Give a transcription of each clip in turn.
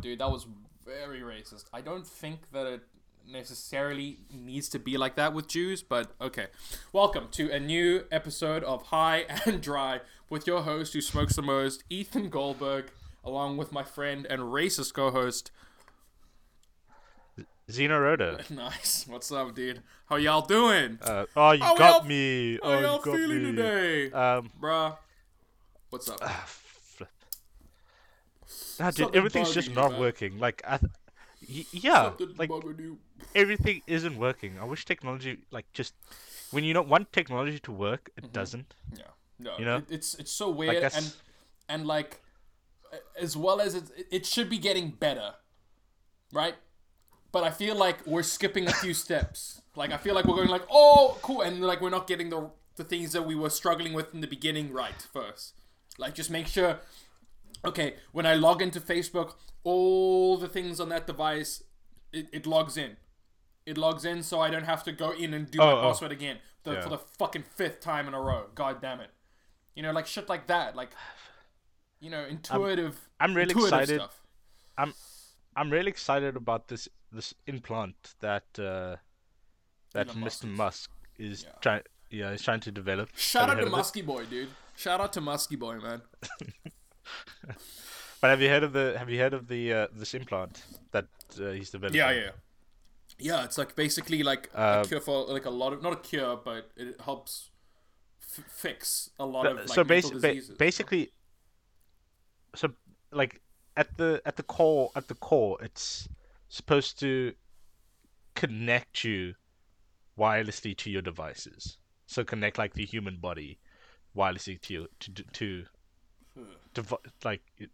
Dude, that was very racist. I don't think that it necessarily needs to be like that with Jews, but okay. Welcome to a new episode of High and Dry with your host who smokes the most, Ethan Goldberg, along with my friend and racist co-host. Zeno Rhoda. Nice. What's up, dude? How y'all doing? Uh, oh, you How got y'all- me. How Oh, y'all you got feeling me. today, Um, bruh? What's up? Ah. Nah, dude, everything's just you, not man. working. Like, I, th- yeah, Something like everything isn't working. I wish technology, like, just when you don't want technology to work, it Mm-hmm. doesn't. Yeah, no, You know? it, it's it's so weird that's- and and like as well as it, it should be getting better, right? But I feel like we're skipping a few steps. Like I feel like we're going like, oh, cool, and like we're not getting the the things that we were struggling with in the beginning right first. Like just make sure. Okay, when I log into Facebook, all the things on that device, it, it logs in. It logs in, so I don't have to go in and do my Oh, oh. password again the, Yeah. for the fucking fifth time in a row. God damn it! You know, like shit like that. Like, you know, intuitive. I'm really intuitive excited. Stuff. I'm really excited about this this implant that uh, that Elon Mr. Musk is Yeah. trying. Yeah, he's trying to develop. Shout out to? Musky Boy, dude. Shout out to Musky Boy, man. But have you heard of the Have you heard of the uh, this implant that uh, he's developing? Yeah, yeah, yeah. It's like basically like Uh, a cure for like a lot of not a cure, but it helps f- fix a lot of like so basi- ba- basically, so like at the at the core at the core, it's supposed to connect you wirelessly to your devices. So connect like the human body wirelessly to to to, like. It,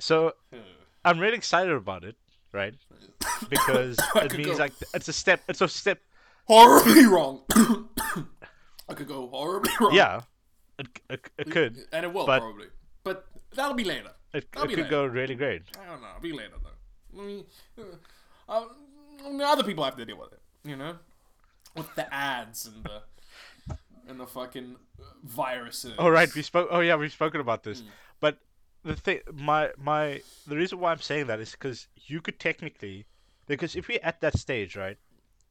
so I'm really excited about it, right? Because it means go- like it's a step. It's a step. horribly wrong. I could go horribly wrong. Yeah, it, it, it could. and it will but- probably, but that'll be later. It, That'll it could later. go really great. I don't know. It'll be later though. I mean, uh, uh, the other people have to deal with it. You know, with the ads and the and the fucking viruses. Oh right, we spoke. Oh yeah, we've spoken about this. Mm. But the thing, my my, the reason why I'm saying that is because you could technically, because if we're at that stage, right,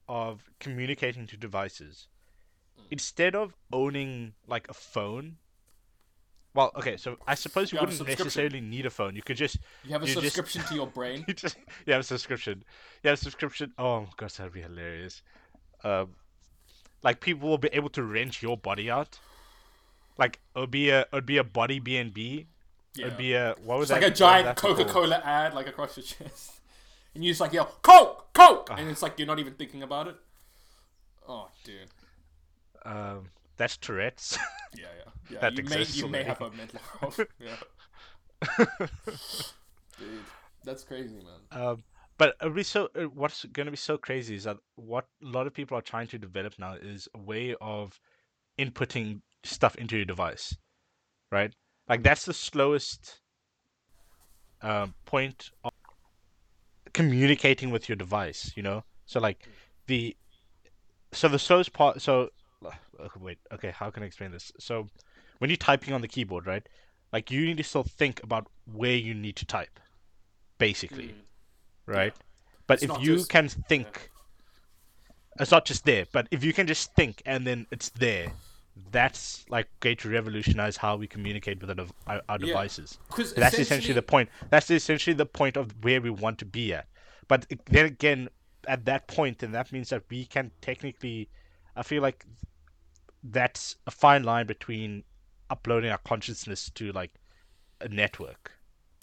of communicating to devices, Mm. instead of owning like a phone. Well, okay, so I suppose you, You wouldn't necessarily need a phone. You could just You have a you just- subscription to your brain. you just you have a subscription. You have a subscription. Oh gosh, that'd be hilarious. Um, like people will be able to rent your body out. Like it'd be a it'd be a body B and B. Yeah. It'd be a what was that? Like a giant? Coca Cola ad, like across your chest, and you just like yell Coke, Coke, and it's like you're not even thinking about it. Oh, dude. Um, that's Tourette's. Yeah, yeah, yeah. That you may exists you may have a mental health. Yeah, dude, that's crazy, man. um, but be so. uh, What's gonna be so crazy is that what a lot of people are trying to develop now is a way of inputting stuff into your device, right? Like that's the slowest um, point of communicating with your device. You know, so like the so the slowest part. So uh, wait, okay, how can I explain this? So when you're typing on the keyboard, right? Like you need to still think about where you need to type, basically, Mm. Right? But It's if you just- can think, it's not just there. But if you can just think and then it's there, that's like going to revolutionize how we communicate with our, our, our Yeah. devices. That's essentially the point. That's essentially the point of where we want to be at. But then again, at that point, then that means that we can technically, I feel like that's a fine line between uploading our consciousness to like a network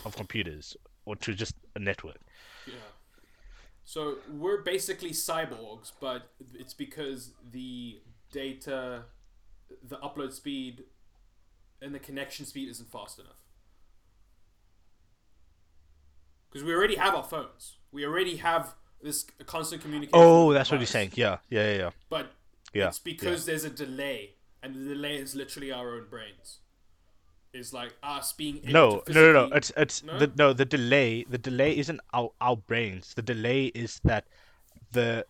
of computers or to just a network. Yeah. So we're basically cyborgs, but it's because the data, the upload speed, and the connection speed isn't fast enough. Because we already have our phones. We already have this constant communication. Oh, that's what you're saying. Yeah, yeah, yeah, yeah. But Yeah, it's because there's a delay, and the delay is literally our own brains. It's like us being No, to no, no, no. It's it's No? the no the delay. The delay isn't our our brains. The delay is that the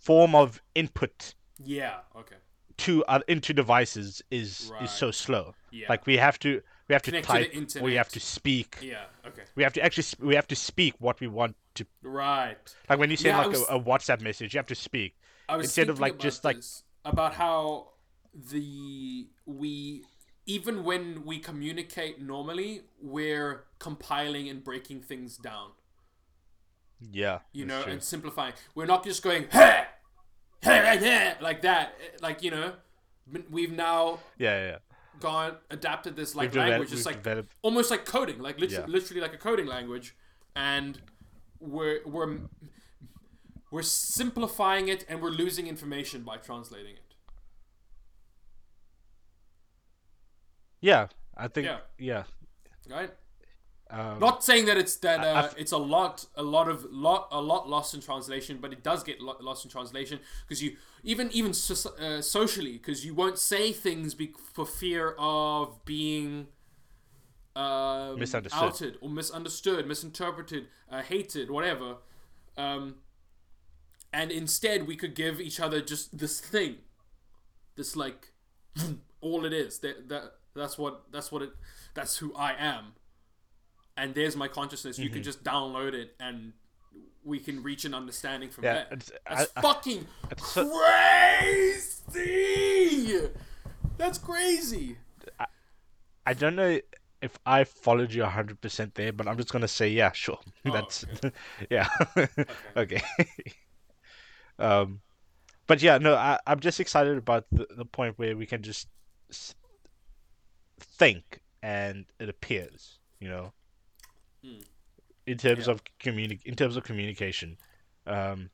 form of input yeah. Okay. to uh, into devices is is so slow. Yeah. Like we have to we have to Connect to type we have to speak Yeah. Okay. we have to actually sp- we have to speak what we want to Right. like when you send Yeah, like was- a, a whatsapp message you have to speak Instead of, like, just, like- about how the we even when we communicate normally, we're compiling and breaking things down. yeah You know, true. and simplifying. We're not just going hey, hey, hey, like that. Like you know, we've now yeah yeah, gone adapted this like We've developed- language. It's like developed- almost like coding, like literally, Yeah. literally like a coding language, and we're we're we're simplifying it and we're losing information by translating it. Yeah i think Yeah. yeah, Right? Um, Not saying that it's that uh, it's a lot, a lot of lot, a lot lost in translation, but it does get lo- lost in translation because you even even so, uh, socially because you won't say things be- for fear of being um, Misunderstood. outed or misunderstood, misinterpreted, uh, hated, whatever. Um, and instead, we could give each other just this thing, this like all it is. That that that's what that's what it that's who I am and there's my consciousness. You can just download it, and we can reach an understanding from Yeah, there. it's- That's I- I- fucking so- crazy. That's crazy. I I, don't know if I followed you 100% there, but I'm just going to say, yeah, sure. That's, yeah. okay. um, but yeah, no, I, I'm just excited about the, the point where we can just think and it appears, you know, Hmm. in terms Yeah. of communi- in terms of communication. Um,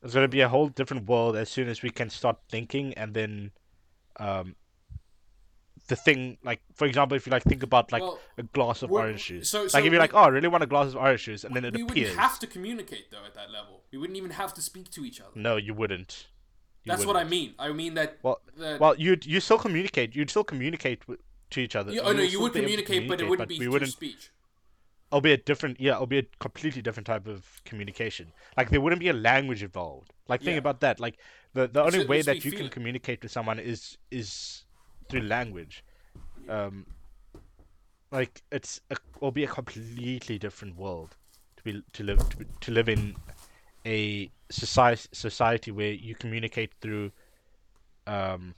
there's going to be a whole different world as soon as we can start thinking and then um, the thing like for example if you like think about like Well, a glass of orange juice so- like if you're like oh i really want a glass of orange juice and then it we appears wouldn't have to communicate though at that level. We wouldn't even have to speak to each other. no you wouldn't You That's what I mean. I mean that. well that well you'd you still communicate you'd still communicate w- to each other you, oh no, you'll you still would be able to communicate, but it wouldn't be we through wouldn't speech. it'll be a different yeah it'll be a completely different type of communication like there wouldn't be a language involved like think Yeah. about that like the the only way that you can feeling. communicate with someone is is through language um like it's a, will be a completely different world to be to live to, to live in a society society where you communicate through um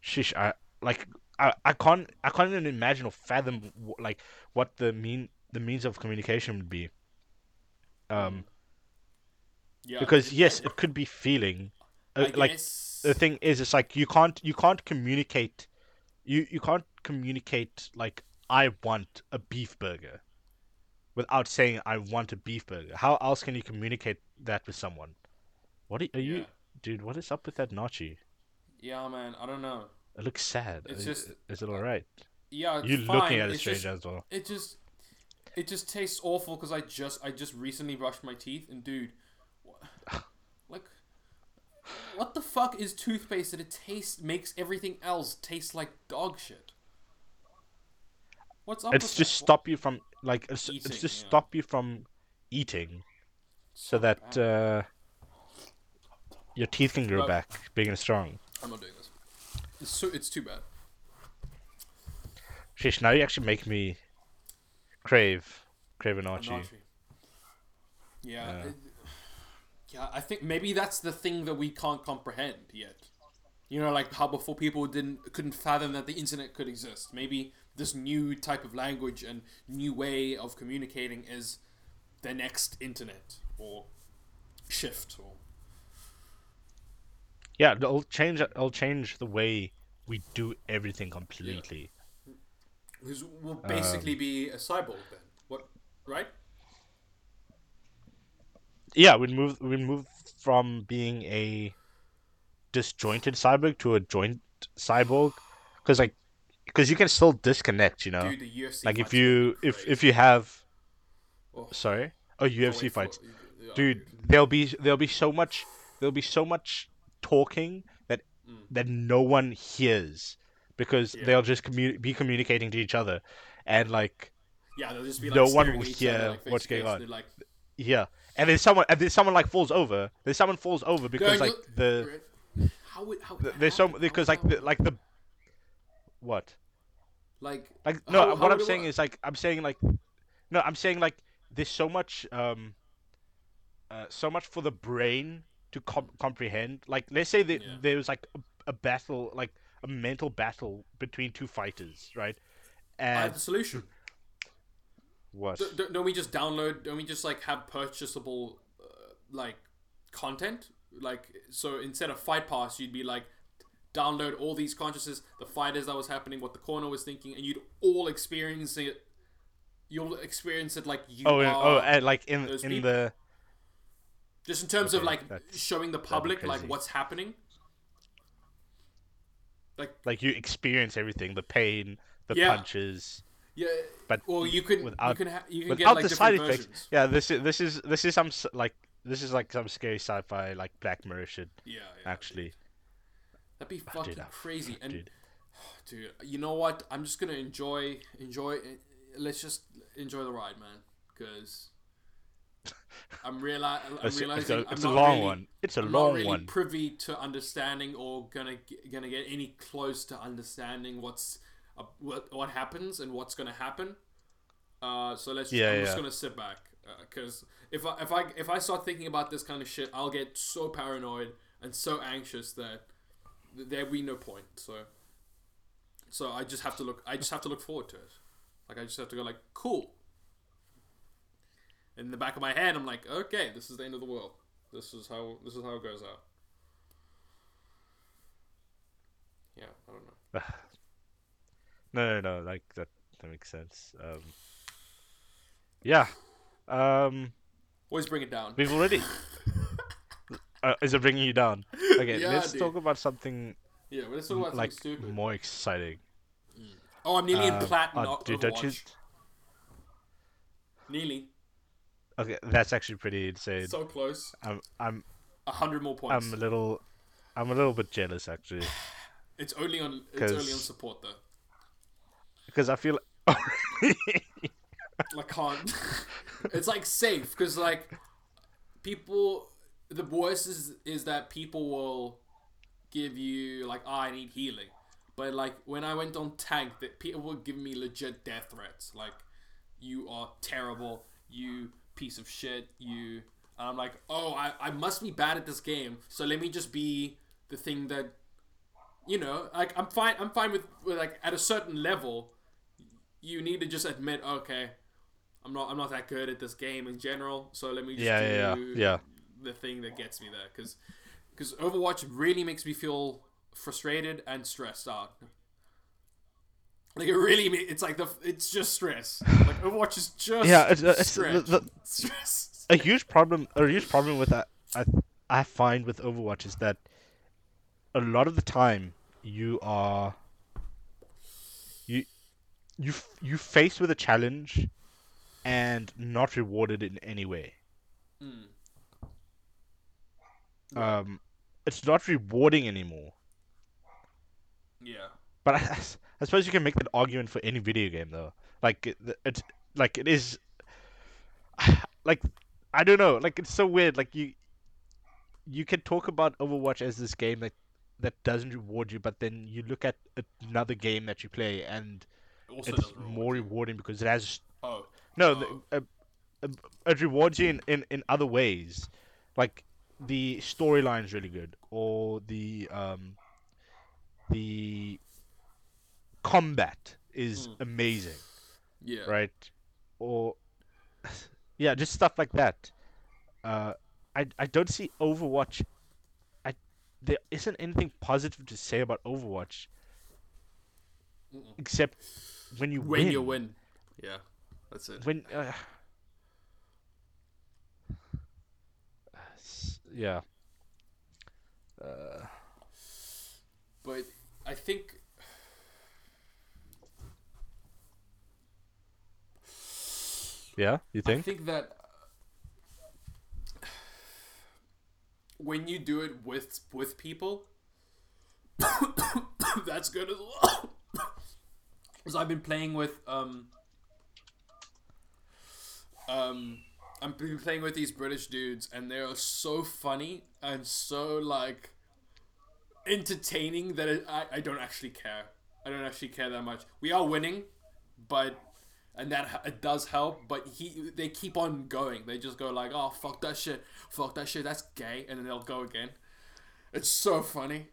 shish I like I, I can't I can't even imagine or fathom like what the mean the means of communication would be. Um Yeah, because yes it could be feeling. Uh, like guess- the thing is it's like you can't you can't communicate you you can't communicate like i want a beef burger without saying i want a beef burger how else can you communicate that with someone what are, are you Yeah. dude what is up with that nachi Yeah, man. I don't know. it looks sad It's is, just- is it uh, all right Yeah, it's you looking at it it's strange just, as well It just, it just tastes awful because I just, I just recently brushed my teeth, and dude, wha- like, what the fuck is toothpaste that it tastes makes everything else taste like dog shit? What's up? With that? It's just that? stop you from like it's, Eating, just yeah. stop you from eating so So that bad. uh your teeth can grow Well- back big and strong I'm not doing this. It's so, it's too bad. Shish, now you actually make me crave crave an Archie. Yeah. Yeah. it- yeah, I think maybe that's the thing that we can't comprehend yet. You know, like how before people didn't couldn't fathom that the internet could exist. Maybe this new type of language and new way of communicating is the next internet or shift or Yeah, it'll change. It'll change the way we do everything completely. Because we'll basically um, be a cyborg then. What right? Yeah, we move. We move from being a disjointed cyborg to a joint cyborg, because like, because you can still disconnect. You know, Dude, the UFC like if you if if you have, Oh. sorry, oh UFC for- fights. yeah, dude there'll be there'll be so much there'll be so much talking that that no one hears because Mm. Yeah. they'll just commu- be communicating to each other and like Yeah, they'll just be like No one will each other, hear like, what's going on. Like, yeah and then someone and then someone like falls over then someone falls over because like the how would how there's so because like the like the what Like, Like no, how- what how I'm saying work? is like I'm saying like no, I'm saying like there's so much um uh, so much for the brain to com- comprehend. Like let's say that Yeah. there was like a, a battle, like a mental battle between two fighters, right? I have And the solution. what? Don't we just download? Don't we just like have purchasable uh, like content? Like so, instead of Fight Pass, you'd be like download all these consciousness, the fighters that was happening, what the corner was thinking, and you'd all experience it. You'll experience it like you Oh, oh are. oh, like in in people. the just in terms of like showing the public like what's happening. Like like you experience everything, the pain, the Yeah. punches, yeah, but or you can you without- can ha- you can without get like the side effects. Yeah, this is this is this is some like this is like some scary sci-fi like Black Mirror shit. Yeah, yeah Actually, that'd be fucking I- crazy. And dude. dude you know what i'm just gonna enjoy enjoy let's just enjoy the ride man because i'm, reali- I'm It's, it's realizing a, I'm a not long really, one. It's a I'm long not really one. privy to understanding or gonna gonna get any close to understanding what's uh, what what happens and what's gonna happen uh, so let's Yeah, I'm just gonna sit back because if I if I if I start thinking about this kind of shit, I'll get so paranoid and so anxious that th- there'll be no point. So, so I just have to look. I just have to look forward to it. Like I just have to go like, cool. In the back of my head, I'm like, okay, this is the end of the world. This is how this is how it goes out. Yeah, I don't know. No, no, no. Like that. That makes sense. Um, yeah. Um, Always bring it down. we've already. uh, is it bringing you down? Okay, Yeah, let's dude. talk about something Yeah, but let's talk about like something stupid. more exciting. Oh, I'm nearly in Um, platinum. oh, dude, don't you? Nearly. Okay, that's actually pretty insane. So close. I'm, I'm, A hundred more points. I'm a little, I'm a little bit jealous actually, It's only on. It's only on 'Cause- support though. because I feel. I can't. it's like safe because like people. The worst is is that people will give you like, oh, I need healing, but like when I went on tank, that people would give me legit death threats. Like, you are terrible. You piece of shit. You. And I'm like, oh, I, I must be bad at this game. So let me just be the thing that, you know, like I'm fine. I'm fine with, with like at a certain level. You need to just admit, okay, I'm not I'm not that good at this game in general. So let me just Yeah, do yeah, yeah, yeah. The thing that gets me there because because Overwatch really makes me feel frustrated and stressed out. Like it really, it's like the it's just stress. Like Overwatch is just Yeah, it's- it's- the- the- stress. a huge problem a huge problem with that I I find with Overwatch is that a lot of the time you are you you you faced with a challenge and not rewarded in any way. Mm. Um it's not rewarding anymore. Yeah. But I, I suppose you can make that argument for any video game though. Like it, it's like it is like I don't know, like it's so weird like you you can talk about Overwatch as this game that that doesn't reward you, but then you look at another game that you play and It it's more you. rewarding because it has Oh, no, Oh. the, uh, uh, it rewards you in, in, in other ways. Like the storyline's really good, or the um, the combat is Mm. amazing, yeah. right? Or yeah, just stuff like that. Uh, I I don't see Overwatch. I there isn't anything positive to say about Overwatch, Mm-mm. except when you When win. you win. Yeah. That's it. when uh, yeah uh, But I think yeah you think? I think that when you do it with with people, that's good as well. Because I've been playing with um um I've been playing with these British dudes, and they are so funny and so like entertaining that it, I I don't actually care. I don't actually care that much. We are winning, but and that it does help. But he they keep on going. They just go like, oh fuck that shit, fuck that shit, that's gay, and then they'll go again. It's so funny.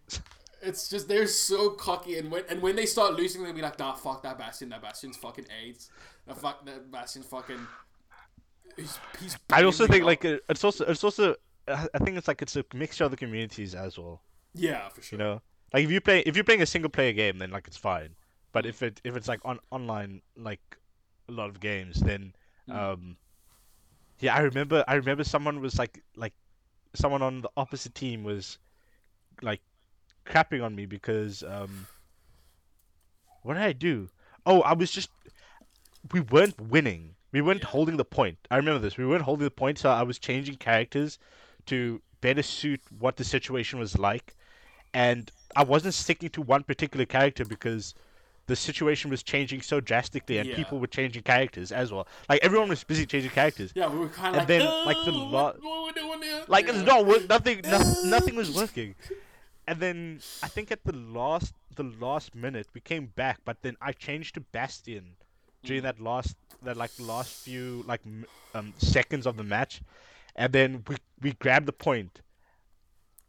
It's just they're so cocky, and when and when they start losing, they'll be like, "Nah, fuck that Bastion. That Bastion's fucking AIDS. Nah, fuck that Bastion's fucking." He's, he's I also think me like it's also it's also I think it's like it's a mixture of the communities as well. yeah, for sure. You know, like if you play if you're playing a single player game, then like it's fine. But if it if it's like on online like a lot of games, then Mm. um, yeah, I remember I remember someone was like like someone on the opposite team was like crapping on me because um, what did I do? Oh, I was just we weren't winning. We weren't Yeah. holding the point. I remember this. We weren't holding the point, so I was changing characters to better suit what the situation was like, and I wasn't sticking to one particular character because the situation was changing so drastically, and Yeah. people were changing characters as well. Like everyone was busy changing characters. Yeah, we were kind of And like, then, uh, like, the "Oh, lo- what, what we doing here?" Like yeah. it's not work. Nothing. No, nothing was working. And then I think at the last the last minute we came back, but then I changed to Bastion during that last that like last few like um seconds of the match, and then we we grabbed the point.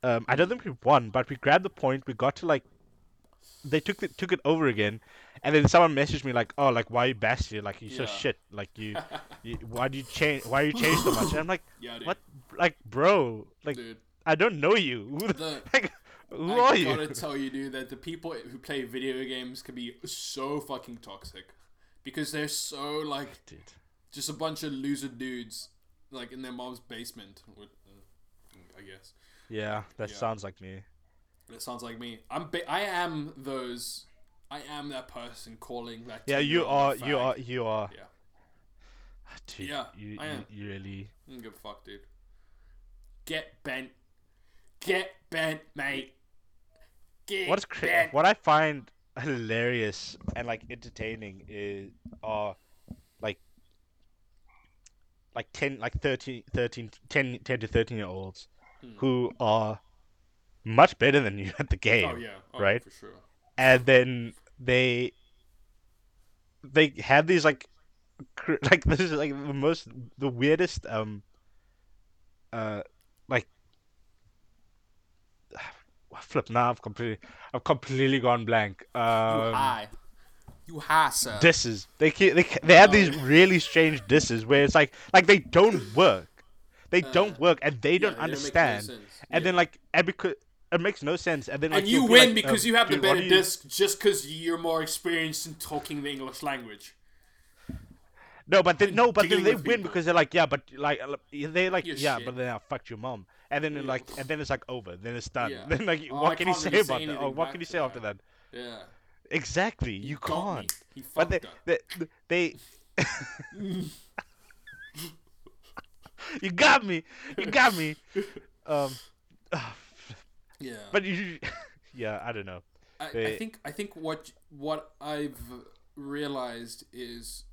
Um, I don't think we won, but we grabbed the point. We got to like they took it took it over again, and then someone messaged me like, "Oh, like why you Bastion? Like you so Yeah. shit. Like you, you why do you change? Why you change so much?" And I'm like, Yeah, "What? Like, bro? Like Dude, I don't know you. Who, the, The- like, who I are you? gotta tell you, dude, that the people who play video games can be so fucking toxic because they're so like Dude. just a bunch of loser dudes like in their mom's basement. With, uh, I guess Yeah, that Yeah. sounds like me. it sounds like me. I'm ba- I am those. I am that person calling that. Yeah, you are. You are. You are. Yeah. Dude, Yeah, you, I am. you really. I don't give a fuck, dude. Get bent. Get bent, mate. Get What's cra- bent. what I find hilarious and like entertaining is are like like 10 like 13 13 10, 10 to 13 year olds Hmm. who are much better than you at the game Oh yeah, oh, right? for sure. and then they they have these like like this is like the most the weirdest um uh like flip now I've completely I've completely gone blank You um high. You high, sir. disses they ke- they they have these really strange disses where it's like like they don't work they Uh, don't work and they don't they no understand and Yeah. then like and because it makes no sense and then like and you win like, because um, you have the dude, what better you- disc just because you're more experienced in talking the English language. No, but then and no, but then they win people. because they're like, yeah, but like they like, You're yeah, shit. but then I fucked your mom, and then Yeah. like, and then it's like over, then it's done. Yeah. Then like, Oh, I what can you say really say about that? Oh, what can you say after that. Yeah. Exactly, you got can't. He But they, fucked up. they, they, you got me, you got me. Um, Yeah. but you, yeah, I don't know. I, I think I think what what I've realized is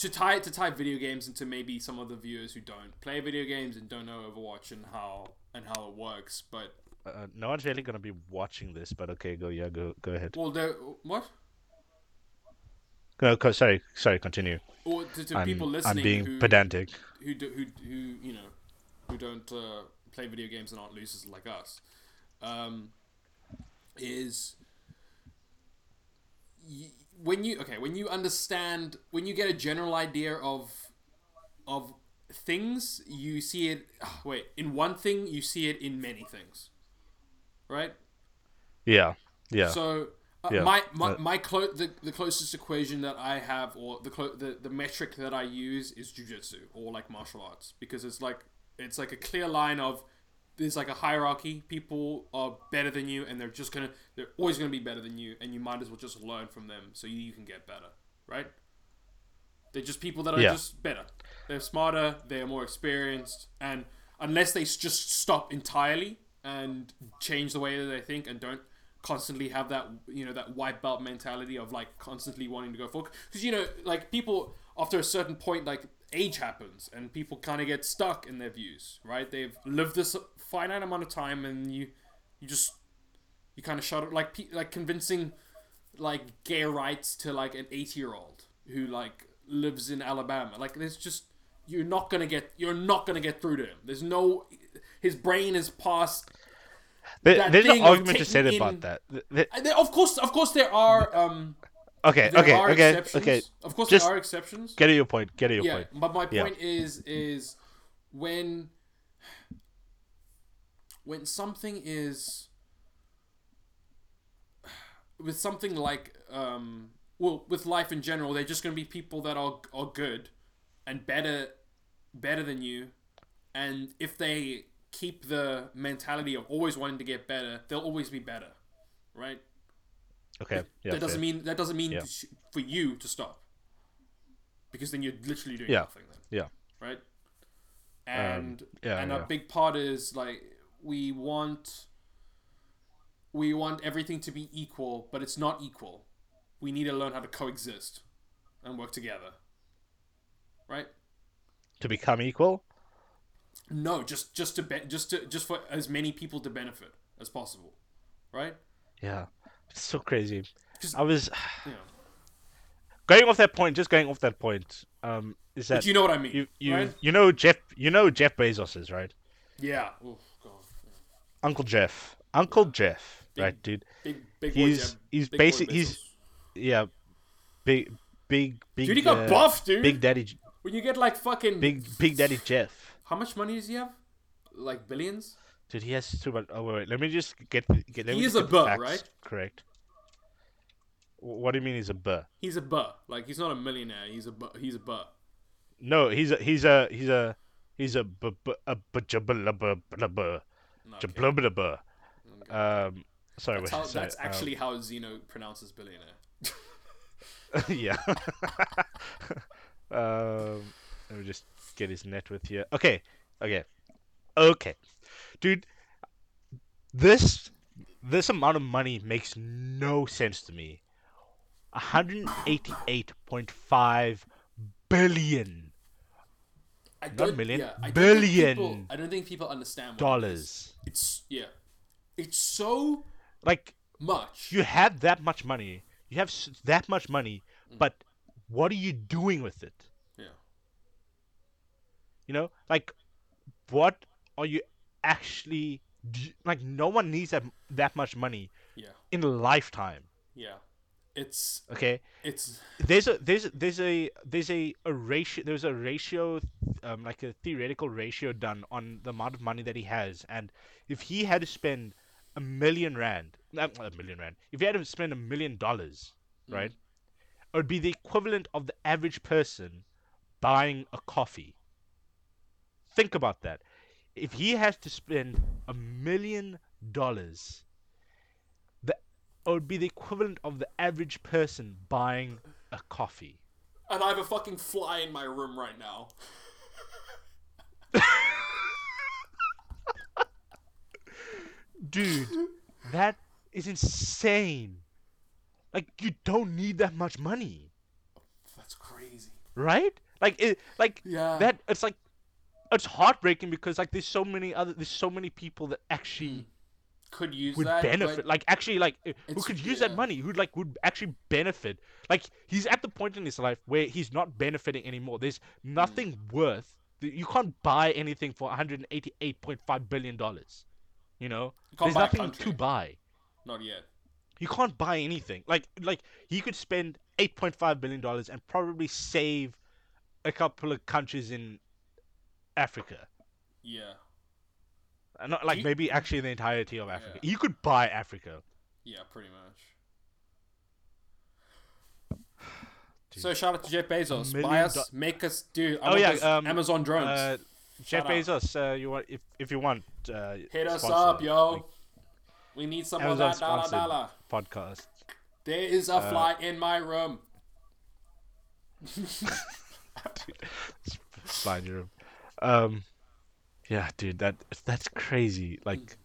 to tie to tie video games into maybe some of the viewers who don't play video games and don't know Overwatch and how and how it works. But Uh, no one's really gonna be watching this, but okay, go, yeah, go, go ahead. well, there what No, co- sorry, sorry, continue. or to, to I'm, people I'm listening being who, pedantic. who do, who who you know who don't uh, play video games and aren't losers like us um, is y- when you okay when you understand when you get a general idea of of things you see it ah, wait in one thing you see it in many things right Yeah, yeah. so uh, Yeah, my my, uh, my clo- the, the closest equation that I have or the, clo- the the metric that I use is jujitsu or like martial arts because it's like it's like a clear line of there's like a hierarchy. People are better than you, and they're just gonna they're always gonna be better than you, and you might as well just learn from them so you, you can get better, right? They're just people that are Yeah. just better. They're smarter. They're more experienced, and unless they just stop entirely and change the way that they think and don't constantly have that you know that white belt mentality of like constantly wanting to go forward because you know like people after a certain point like age happens and people kind of get stuck in their views right they've lived this finite amount of time and you you just you kind of shut it like like convincing like gay rights to like an 80 year old who like lives in Alabama. Like there's just you're not gonna get you're not gonna get through to him. There's no his brain is past. There- there's an argument to say about that. Th- th- there- Of course, of course, there are. Um, Okay, there okay, are okay, exceptions. okay. Of course, Just there are exceptions. get to your point. Get to your yeah, point. but my Yeah. point is is when when something is with something like um well with life in general they're just going to be people that are are good and better better than you and if they keep the mentality of always wanting to get better they'll always be better right Okay, yeah. that doesn't fair. mean that doesn't mean Yeah. sh- for you to stop because then you're literally doing Yeah. nothing then Yeah. right um, and yeah, and yeah. a big part is like we want we want everything to be equal but it's not equal we need to learn how to coexist and work together right to become equal. no just just to be- just to just for as many people to benefit as possible right Yeah, so crazy. I was you know going off that point. Just going off that point. Um, is that but you know what i mean you you right you know Jeff you know Jeff Bezos is right? yeah oh god Uncle Jeff, Uncle Jeff, right, dude? big big He's he's big basic. He's yeah, big big big. dude he got uh, buff dude Big Daddy, when you get like fucking Big Big Daddy Jeff. how much money does he have like billions Dude, he has too much. Oh wait, wait, let me just get get. Let He me is a buh, facts right? Correct. What do you mean he's a buh? He's a buh. Like he's not a millionaire. He's a buh. He's a buh. No, he's a he's a he's a he's a bu- bu- a bu- jabba- bu- bu- bu- Okay. jabba- bu- Um, sorry, That's, how, sorry, that's um, actually how Zeno pronounces billionaire. yeah. um, let me just get his net with here. Okay, okay, okay, dude. This this amount of money makes no sense to me. 188.5 billion I Not don't, million, yeah, I don't Think people, I don't think people understand what it dollars. It's yeah, it's so Like much. you have that much money. You have s- that much money, Mm. but what are you doing with it? yeah, You know, like what are you actually like? No one needs that that much money yeah, in a lifetime. yeah. It's Okay, it's there's a there's a- there's a there's a, a ratio there's a ratio um, like a theoretical ratio done on the amount of money that he has and if he had to spend a million rand not a million rand if he had to spend a million dollars right it would be the equivalent of the average person buying a coffee think about that if he has to spend a million dollars that it would be the equivalent of the average person buying a coffee and I have a fucking fly in my room right now. dude that is insane like you don't need that much money That's crazy. right like it like Yeah. that it's like it's heartbreaking because like there's so many other there's so many people that actually Could use would that. benefit like actually like uh, who could use yeah. that money? Who like would actually benefit? Like he's at the point in his life where he's not benefiting anymore. There's nothing worth you can't buy anything for 188.5 billion dollars you know? Can't there's nothing to buy. Not yet. you can't buy anything. Like like he could spend 8.5 billion dollars and probably save a couple of countries in africa Yeah. Uh, not like He- maybe actually the entirety of africa Yeah. he could buy africa Yeah, pretty much. Dude. So shout out to Jeff Bezos. Buy us, do- make us do. I Oh, yeah, um, Amazon drones. Uh, Jeff out. Bezos, uh, you want if if you want, uh, Hit us up, yo. like, we need some of that dollar dollar. podcast. There is a Uh, fly in my room. Fly in your room. Um, yeah, dude, that that's crazy. Like,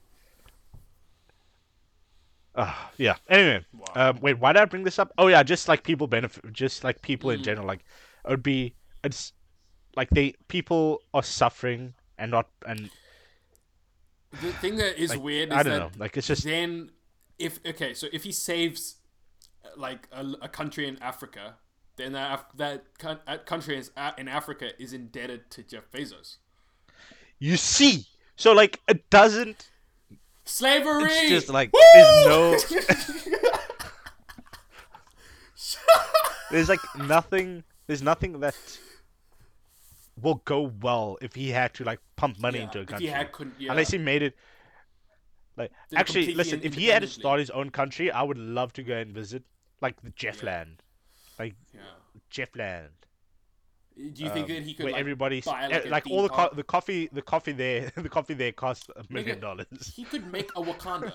ah, yeah. Anyway, Wow. um, wait, why did I bring this up? Oh yeah, just like people benefit, just like people in Mm. general. Like, it would be it's like they people are suffering and not and The thing that is like, weird is I don't that know. Like it's just then if okay, so if he saves like a, a country in Africa, then that that, that country is a- in Africa is indebted to Jeff Bezos. You see, so like it doesn't. Slavery. It's just like Woo! there's no. There's like nothing. There's nothing that will go well if he had to like pump money Yeah, into a country. he had yeah. Unless he made it. Like it actually, listen. If he had to start his own country, I would love to go and visit, like the Jeffland, like yeah. Jeffland. Do you think um, that he could where like, everybody's buy, eh, like, like, all the co- the coffee the coffee there the coffee there costs a million dollars. He could make a Wakanda.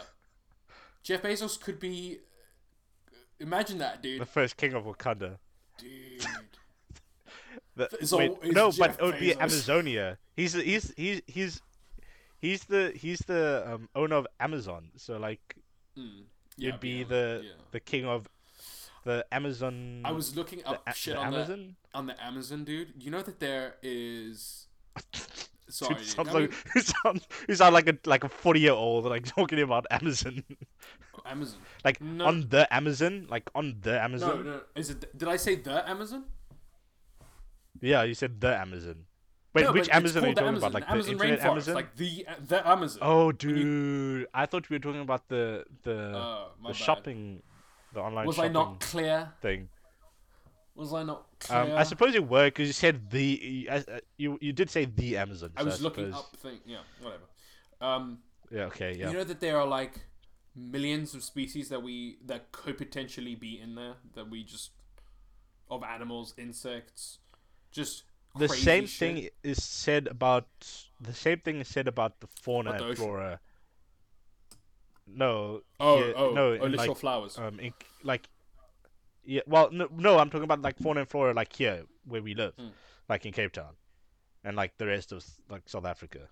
Jeff Bezos could be. Imagine that, dude. The first king of Wakanda. Dude. The, So wait, no, Jeff but it would be Bezos- Amazonia. He's he's he's he's he's the he's the um, owner of Amazon. So like Mm. you'd Yeah, be yeah, the yeah. the king of the Amazon. I was looking the, up A- shit the on Amazon. the on the Amazon, dude. You know that there is. Sorry, Dude, sounds like, you sound you sound like a like a forty year old like talking about Amazon, Amazon. like No. on the Amazon, like on the Amazon. no. no, Is it? Did I say the Amazon? Yeah, you said the Amazon. Wait, No, which Amazon are you the talking about? Amazon. Like the Amazon internet rainforest, Amazon? like the the Amazon. Oh, dude! I thought we were talking about the the Uh, the shopping, the online Was I not clear? thing. Was I not clear? Um, I suppose you were because you said the you, uh, you you did say the Amazon. I so was looking suppose- up thing. Yeah, whatever. Um, Yeah. Okay. Yeah. you know that there are like millions of species that we that could potentially be in there that we just of animals, insects, just the same shit. thing is said about the same thing is said about the fauna and flora. No. Oh, here- oh, no, oh, literal like, flowers. um, in, like, yeah. Well, no, no, I'm talking about like fauna and flora, like here where we live, Mm. like in Cape Town, and like the rest of like South Africa.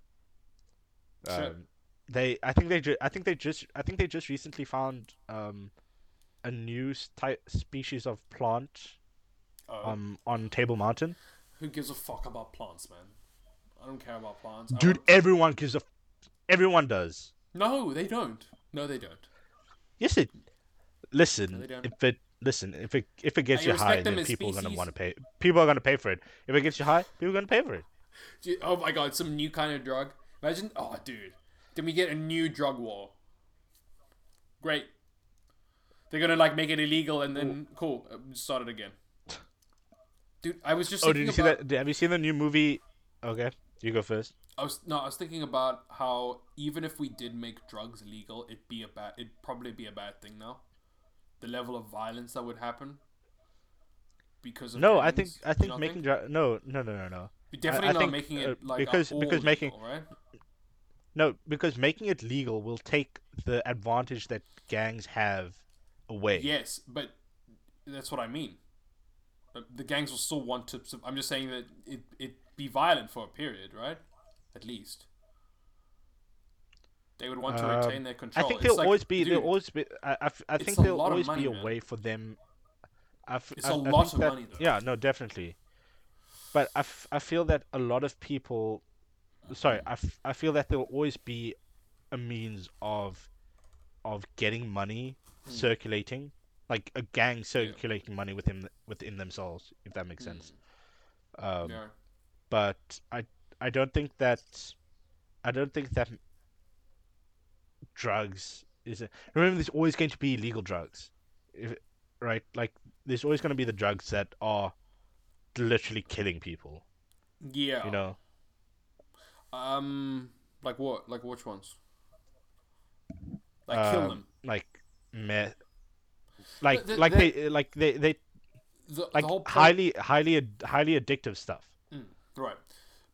Sure. Um, they, I think they, ju- I think they just, I think they just recently found um, a new type species of plant Oh, um on Table Mountain. who gives a fuck about plants, man? I don't care about plants. Dude, everyone gives a, everyone does. no, they don't. No, they don't. Yes, it. Listen, they if it listen, if it if it gets I you high, then people are gonna want to pay. People are gonna pay for it. If it gets you high, people are gonna pay for it. Oh my god, some new kind of drug. Imagine, oh dude, then we get a new drug war. Great. They're gonna like make it illegal and then cool, uh, start it again. Dude, I was just Oh, did you see that? Have you seen the new movie? Okay, you go first. I was no, I was thinking about how even if we did make drugs legal, it'd be a bad, it'd probably be a bad thing now. The level of violence that would happen. Because of No, I think. I think making dr- no no no no no We definitely I not think, making uh, it like because- because making- legal, right. no because making it legal will take the advantage that gangs have away. Yes, but that's what I mean. Uh, The gangs will still want to. I'm just saying that it it be violent for a period, right? At least they would want to Um, retain their control. I think there'll like, always be dude, there'll always be I, I, I think there'll always money, be a man. way for them. I f- It's I- a lot of that- money, though. Yeah, no, definitely. But I, f- I feel that a lot of people, sorry, I, f- I feel that there'll always be a means of of getting money Hmm. circulating, like a gang circulating money within within themselves, if that makes sense. Um, yeah. But I I don't think that I don't think that drugs is a, remember there's always going to be illegal drugs, if, right? Like there's always going to be the drugs that are literally killing people. Yeah. You know, Um. Like what? Like which ones? Like kill Um, them. like meth, like the- like the- they like they they The, like the whole highly highly ad- highly addictive stuff. Right.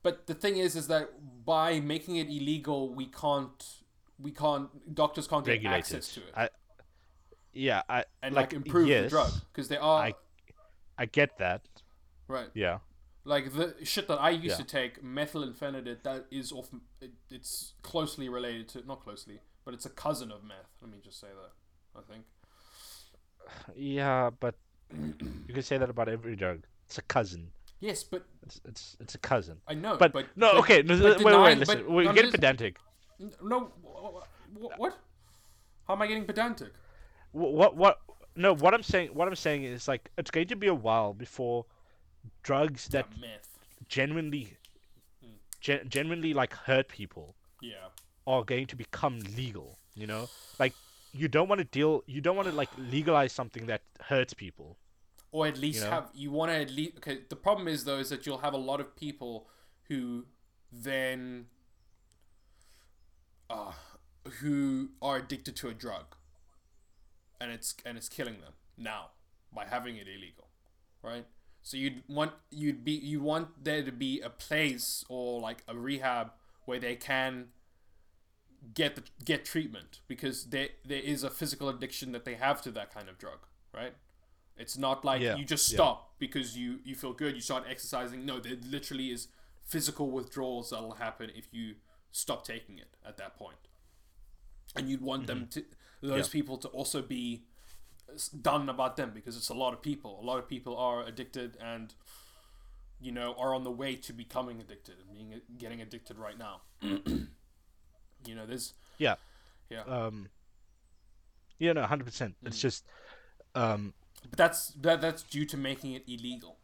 But the thing is, is that by making it illegal, we can't, we can't, doctors can't get Regulated. access to it I yeah I and like, like, improve yes, the drug because they are I I get that. right. Yeah. Like the shit that I used Yeah. to take, methylphenidate, that is off. It, it's closely related to, not closely, but it's a cousin of meth. Let me just say that. I think. Yeah, but you can say that about every drug. It's a cousin. Yes, but It's it's, it's a cousin. I know. But, but no, but- okay. No, but wait, wait, denying- wait. Listen, we're getting pedantic. No. wh- wh- What? How am I getting pedantic? Wh- What what no, what I'm saying, what I'm saying is like it's going to be a while before drugs that genuinely, Hmm. gen- genuinely like hurt people Yeah. are going to become legal. You know, like you don't want to deal, you don't want to like legalize something that hurts people. Or at least know? have you want to at least okay the problem is though is that you'll have a lot of people who then uh, who are addicted to a drug and it's and it's killing them now by having it illegal right so you'd want you'd be you want there to be a place or like a rehab where they can get the, get treatment because there there is a physical addiction that they have to that kind of drug right it's not like Yeah, you just yeah. stop because you you feel good. You start exercising. No, there literally is physical withdrawals that'll happen if you stop taking it at that point. And you'd want them to those Mm-hmm. Yeah. people to also be done about them because it's a lot of people. A lot of people are addicted and you know are on the way to becoming addicted and being getting addicted right now. you know, there's Yeah. Yeah. Um. Yeah, no, hundred percent. It's just, um, But that's that that's due to making it illegal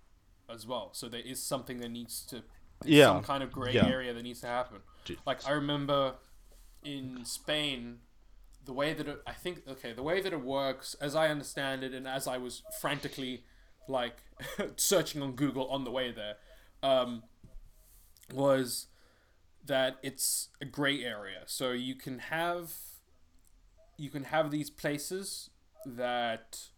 as well. So there is something that needs to Yeah. some kind of gray Yeah. area that needs to happen. Like I remember in Spain the way that it, I think okay, the way that it works as I understand it and as I was frantically like searching on Google on the way there um, was that it's a gray area. So you can have you can have these places that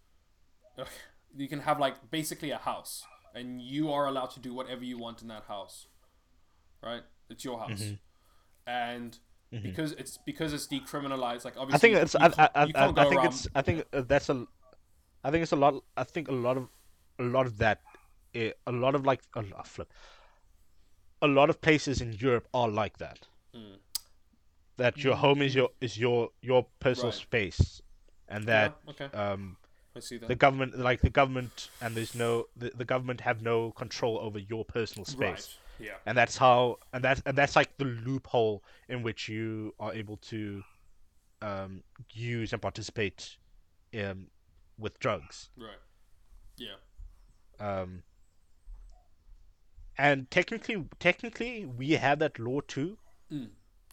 you can have like basically a house and you are allowed to do whatever you want in that house right it's your house and because it's because it's decriminalized like obviously I think it's. you I, can't- I, I, I go think around- it's. I think uh, that's a. I think it's a lot. I think a lot of, a lot of that, eh, a lot of like a lot, flip. A lot of places in Europe are like that. Hmm. That your home is your is your your personal Right. space, and that yeah, okay um i see that. The government like the government and there's no the, the government have no control over your personal space. right yeah. And that's how and that's and that's like the loophole in which you are able to um, use and participate um, with drugs. Right. Yeah. Um, and technically technically we have that law too.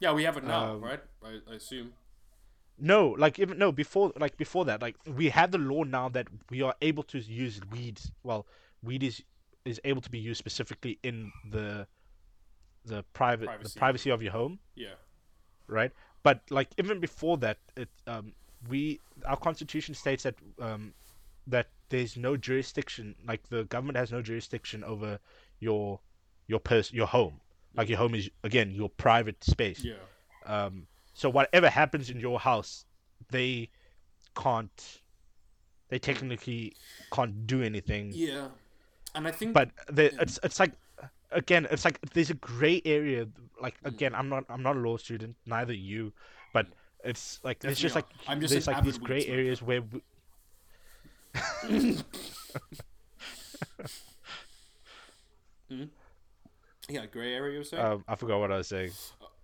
Yeah we have it now Um, right? I, I assume no like even no before like before that like we have the law now that we are able to use weed well weed is is able to be used specifically in the the private Privacy. the privacy of your home yeah right? But like even before that, it um we our constitution states that um that there's no jurisdiction, like the government has no jurisdiction over your your pers your home. Like your home is again your private space. yeah Um, so whatever happens in your house, they can't. They technically can't do anything. yeah and i think But the, it's it's like again, it's like there's a gray area. Like Mm. again, I'm not I'm not a law student, neither you, but it's like it's just like I'm just there's like these gray areas where. We... yeah gray area Um, I forgot what I was saying.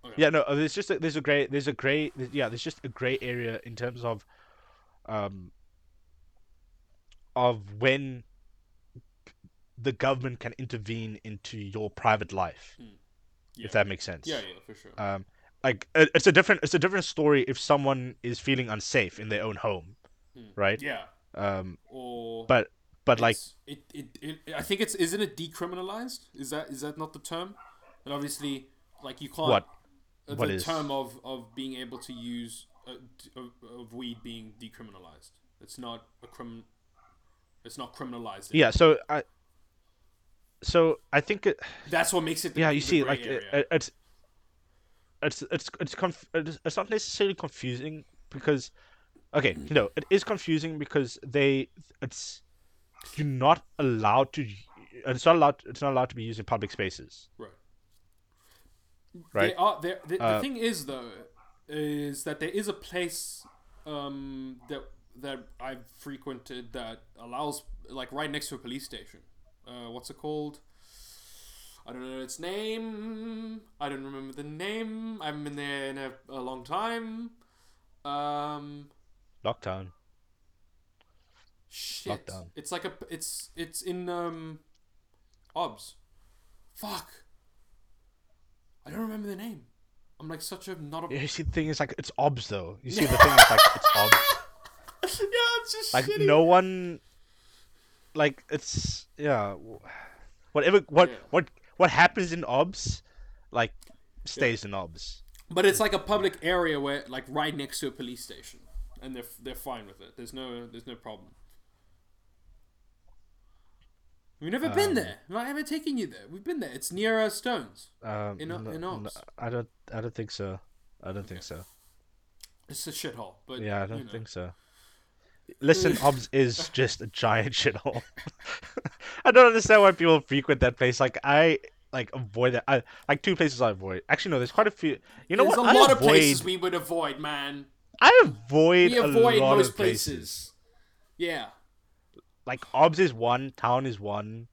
Okay. Yeah, no, there's just a, there's a gray there's a there's- yeah there's just a gray area in terms of, um. Of when. The government can intervene into your private life, yeah. if that makes sense. yeah yeah for sure um like it's a different it's a different story if someone is feeling unsafe in their own home right yeah um or but but like it, it, it I think it's isn't it decriminalized? Is that is that not the term? And obviously, like you can't. What? What the is? term of of being able to use uh, of, of weed being decriminalized? It's not a crim. It's not criminalized. yeah so i so i think it, That's what makes it. Yeah you see like it, it's it's it's it's conf- it's it's not necessarily confusing because okay no it is confusing because they it's you're not allowed to it's not allowed it's not allowed to be used in public spaces right. Right They are there. The, Uh, the thing is though, is that there is a place um, that that I've frequented that allows like right next to a police station. Uh, what's it called? I don't know its name. I don't remember the name. I haven't been there in a, a long time. Um, lockdown Shit. Lockdown. It's like a. It's it's in um. Obs. Fuck. I don't remember the name. I'm like such a not a. You see, the thing is like it's obs though. You see, the thing is like it's obs. yeah, it's just Like shitty. no one, like it's yeah, whatever what Yeah. what what happens in obs, like stays in obs. But it's like a public area where, like, right next to a police station, and they're they're fine with it. There's no there's no problem. We've never been Um, there. I haven't taken you there. We've been there. It's near uh, Stones. Um, In no- in no. I don't I don't think so. I don't think so. It's a shithole. But Yeah, I don't know. think so. Listen, obs is just a giant shithole. I don't understand why people frequent that place. Like I like avoid that. I like two places I avoid. Actually, no, there's quite a few. You know There's what? a I lot of places we would avoid, man. I avoid, We avoid a lot most of places. places. Yeah, Like obs is one, town is one.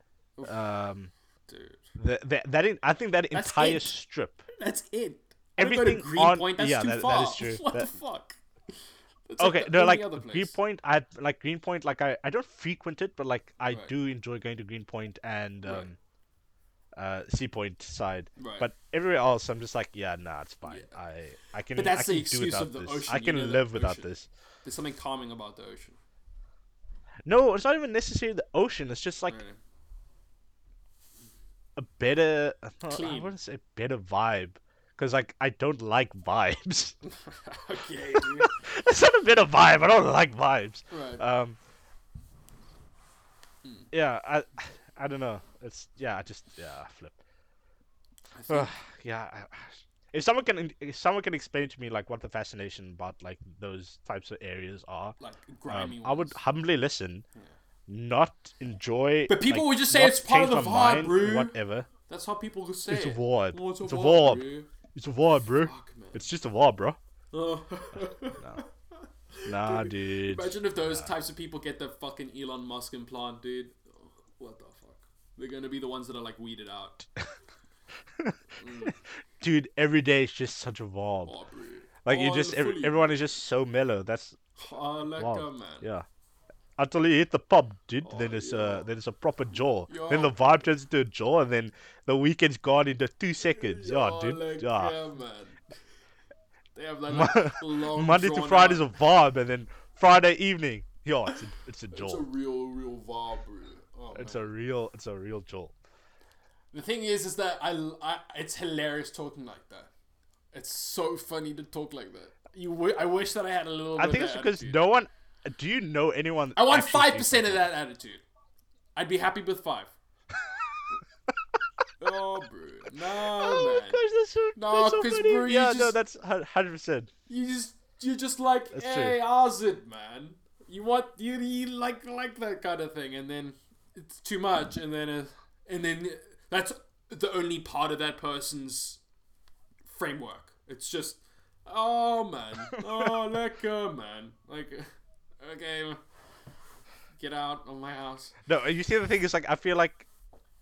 Um, dude. the, the, that in, I think that That's entire it. strip. That's it. I don't go to Everything on- Greenpoint. That's yeah, too that- that far. is true. What the fuck? Like Okay, the no, like. Greenpoint. I like Greenpoint. Like I, I don't frequent it, but like I Right. do enjoy going to Greenpoint and Right. um, uh, Sea Point side. Right. But everywhere else, I'm just like, yeah, nah, it's fine. Yeah. I, I can. But that's I can the excuse of the this. ocean, I you can know, live without ocean. this. There's something calming about the ocean. No, it's not even necessarily the ocean. It's just like Really. a better. I Clean. wouldn't say better vibe, because like I don't like vibes. okay, dude. it's not a better vibe. I don't like vibes. Right. Um. Hmm. Yeah, I, I don't know. It's yeah, I just yeah, I flip. I think, yeah, I, if someone can if someone can explain to me like what the fascination about like those types of areas are, like um, grimy I would humbly listen, Yeah. not enjoy. But people like, would just say it's part of the vibe, mind, bro. Whatever. That's how people would say It's a vibe. Oh, it's a It's vibe, vibe. It's a vibe, bro. bro. Fuck. It's just a vibe, bro. Oh. Nah, dude. Imagine if those types of people get the fucking Elon Musk implant, dude. Oh, what the fuck? They're gonna be the ones that are like weeded out. Dude, every day is just such a vibe. Oh. Like you Oh, just ev- everyone is just so mellow. That's Oh, like wow. a man. Yeah. Until you hit the pub, dude, Oh, then ah, it's uh, yeah. uh then it's a proper jaw. Yeah. Then the vibe turns into a jaw, and then the weekend's gone into two seconds. Yeah, Oh, dude. like, yeah. yeah, man. They have like, like long Monday to Friday's out- a vibe, and then Friday evening, yeah, it's a, it's a It's a real, real vibe, bro. Oh, It's man. a real it's a real jaw. The thing is, is that I, I, it's hilarious talking like that. It's so funny to talk like that. You, w- I wish that I had a little. I think it's because attitude. no one. Do you know anyone? I want five percent of that attitude. I'd be happy with five. oh, bro, no, Oh man. gosh, that's so, No, that's so funny. bro, yeah, no, that's hundred percent. You just, you're just like, That's hey, how's it, man? You want you, you like like that kind of thing, and then it's too much, and then uh, and then that's the only part of that person's framework. It's just, oh man, oh lekker man, like, okay, get out of my house. No, you see, the thing is, like, I feel like,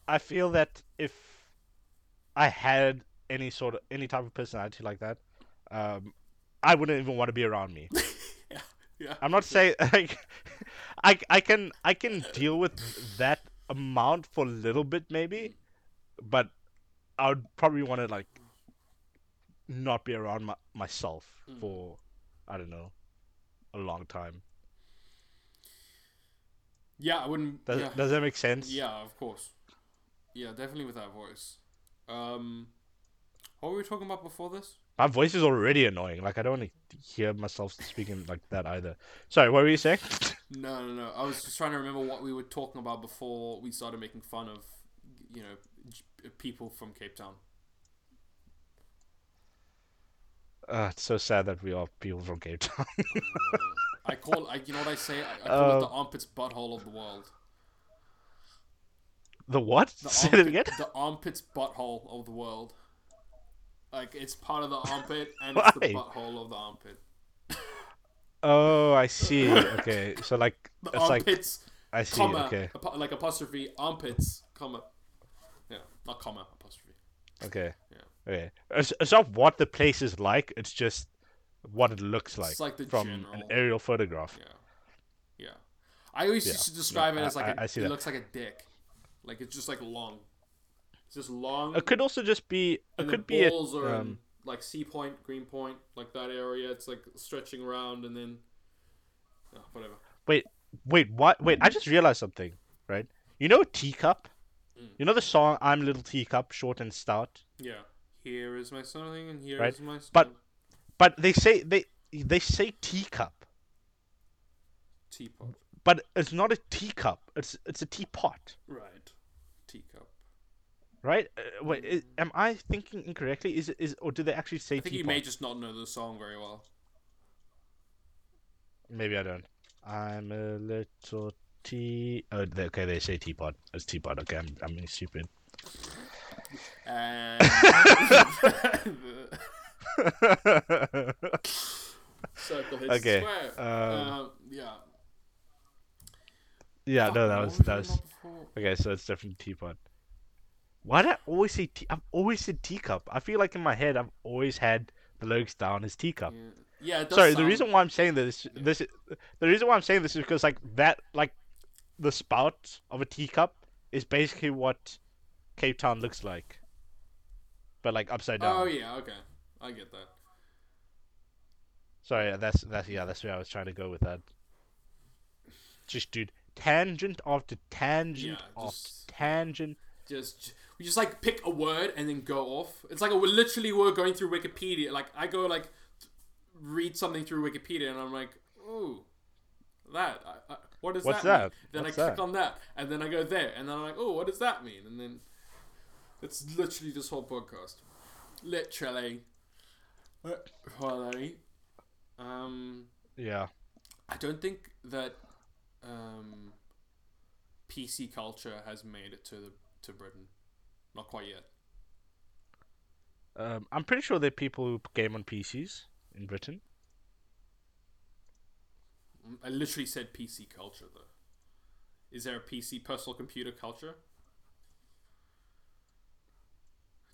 I feel that if I had any sort of any type of personality like that, um, I wouldn't even want to be around me. yeah, yeah. I'm not saying like, I I can I can deal with that amount for a little bit maybe, but I would probably want to like not be around my, myself Mm. for I don't know a long time. Yeah, I wouldn't. Does yeah. does that make sense? Yeah, of course. Yeah, definitely with that voice. Um, what were we talking about before this? My voice is already annoying. Like I don't want to hear myself speaking like that either. Sorry, what were you saying? No, no, no. I was just trying to remember what we were talking about before we started making fun of, you know, people from Cape Town. uh, it's so sad that we are people from Cape Town. I call, I, you know what I say? I, I call it the armpits butthole of the world. the what? The Say it again. The armpits butthole of the world. Like it's part of the armpit and it's the butthole of the armpit. Oh, I see. Okay, so like The it's like armpits, I see. comma, Okay, like apostrophe, armpits, comma. Yeah, not comma, apostrophe. okay, Yeah. okay. It's, it's not what the place is like. It's just what it looks like, It's like the from an aerial photograph. Yeah. Yeah. I always Yeah. used to describe No, it as like I- a, I it that. looks like a dick, like it's just like long. It's just long. It could also just be. It could be a. balls are in Um, like Sea Point, Green Point, like that area. It's like stretching around and then, oh, whatever. wait, wait, what? Wait, I just realized something. Right? You know teacup. Mm. You know the song "I'm Little Teacup," short and stout. Yeah. Here is my something, and here is Right, my. but- But they say they they say teacup, teapot. but it's not a teacup. It's it's a teapot. Right. Teacup. Right? Uh, wait, i am I thinking incorrectly? Is is or do they actually say I think teapot? you may just not know the song very well. Maybe I don't. I'm a little tea. Oh, they, okay. They say teapot. It's teapot. Okay, I'm I'm being stupid. And circle hits Okay, square. um, Um, yeah. yeah, Fuck, no, that was that was okay. So it's definitely teapot. Why do I always say tea? I've always said teacup. I feel like in my head I've always had the lyrics down as teacup. Yeah, yeah Sorry, the reason why I'm saying this, this, is- the reason why I'm saying this is because like that, like, the spout of a teacup is basically what Cape Town looks like, but like upside down. Oh yeah, okay, I get that. Sorry, that's that's yeah, that's where I was trying to go with that. Just dude, tangent after tangent Yeah, after just- tangent. Just we just like pick a word and then go off. It's like a, literally we're going through Wikipedia. Like I go like read something through Wikipedia and I'm like, oh, that. I, I, what does What's that, mean? that? Then What's I click that? on that and then I go there and then I'm like, oh, what does that mean? And then it's literally this whole podcast. Literally. Well, um, Yeah. I don't think that um, PC culture has made it to the to Britain. Not quite yet. Um, I'm pretty sure there are people who game on PCs in Britain. I literally said PC culture though. Is there a PC personal computer culture?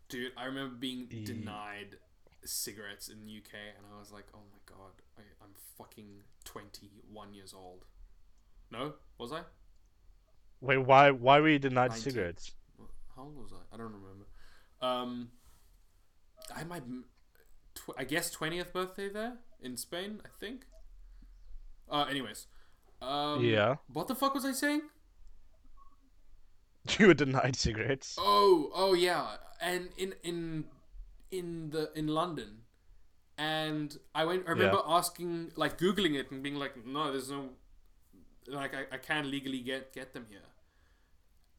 Dude, I remember being Ye- denied cigarettes in the UK and I was like, oh my god, I, I'm fucking 21 years old. No? Was I? Wait, why why were you denied 19. cigarettes? How old was I? I don't remember. Um, I had my, tw- I guess twentieth birthday there in Spain. I think. Uh, anyways. Um, Yeah. What the fuck was I saying? You were denied cigarettes. Oh, oh yeah, and in in in the in London, and I went. I remember asking, like, googling it and being like, no, there's no, like, I, I can't legally get get them here.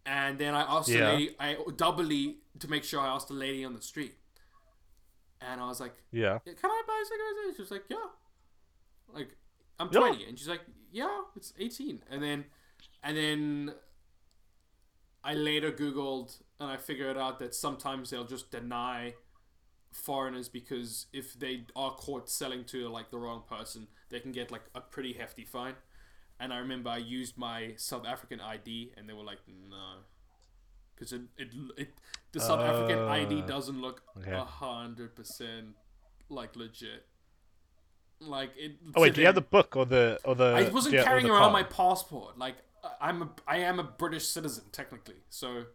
And then I asked the lady, I doubly to make sure I asked the lady on the street, and I was like, Yeah. "Yeah, can I buy cigarettes? And she was like, yeah. Like, I'm Yeah. 20. And she's like, yeah, it's 18. And then, and then I later Googled and I figured out that sometimes they'll just deny foreigners because if they are caught selling to like the wrong person, they can get like a pretty hefty fine. And I remember I used my South African ID and they were like, no. Because it, it, it, the South African ID Uh, doesn't look a hundred percent like legit. Like it. Oh wait, to do you have the book or the or the? I wasn't carrying around my passport. Like I- I'm a, I am a British citizen technically. So,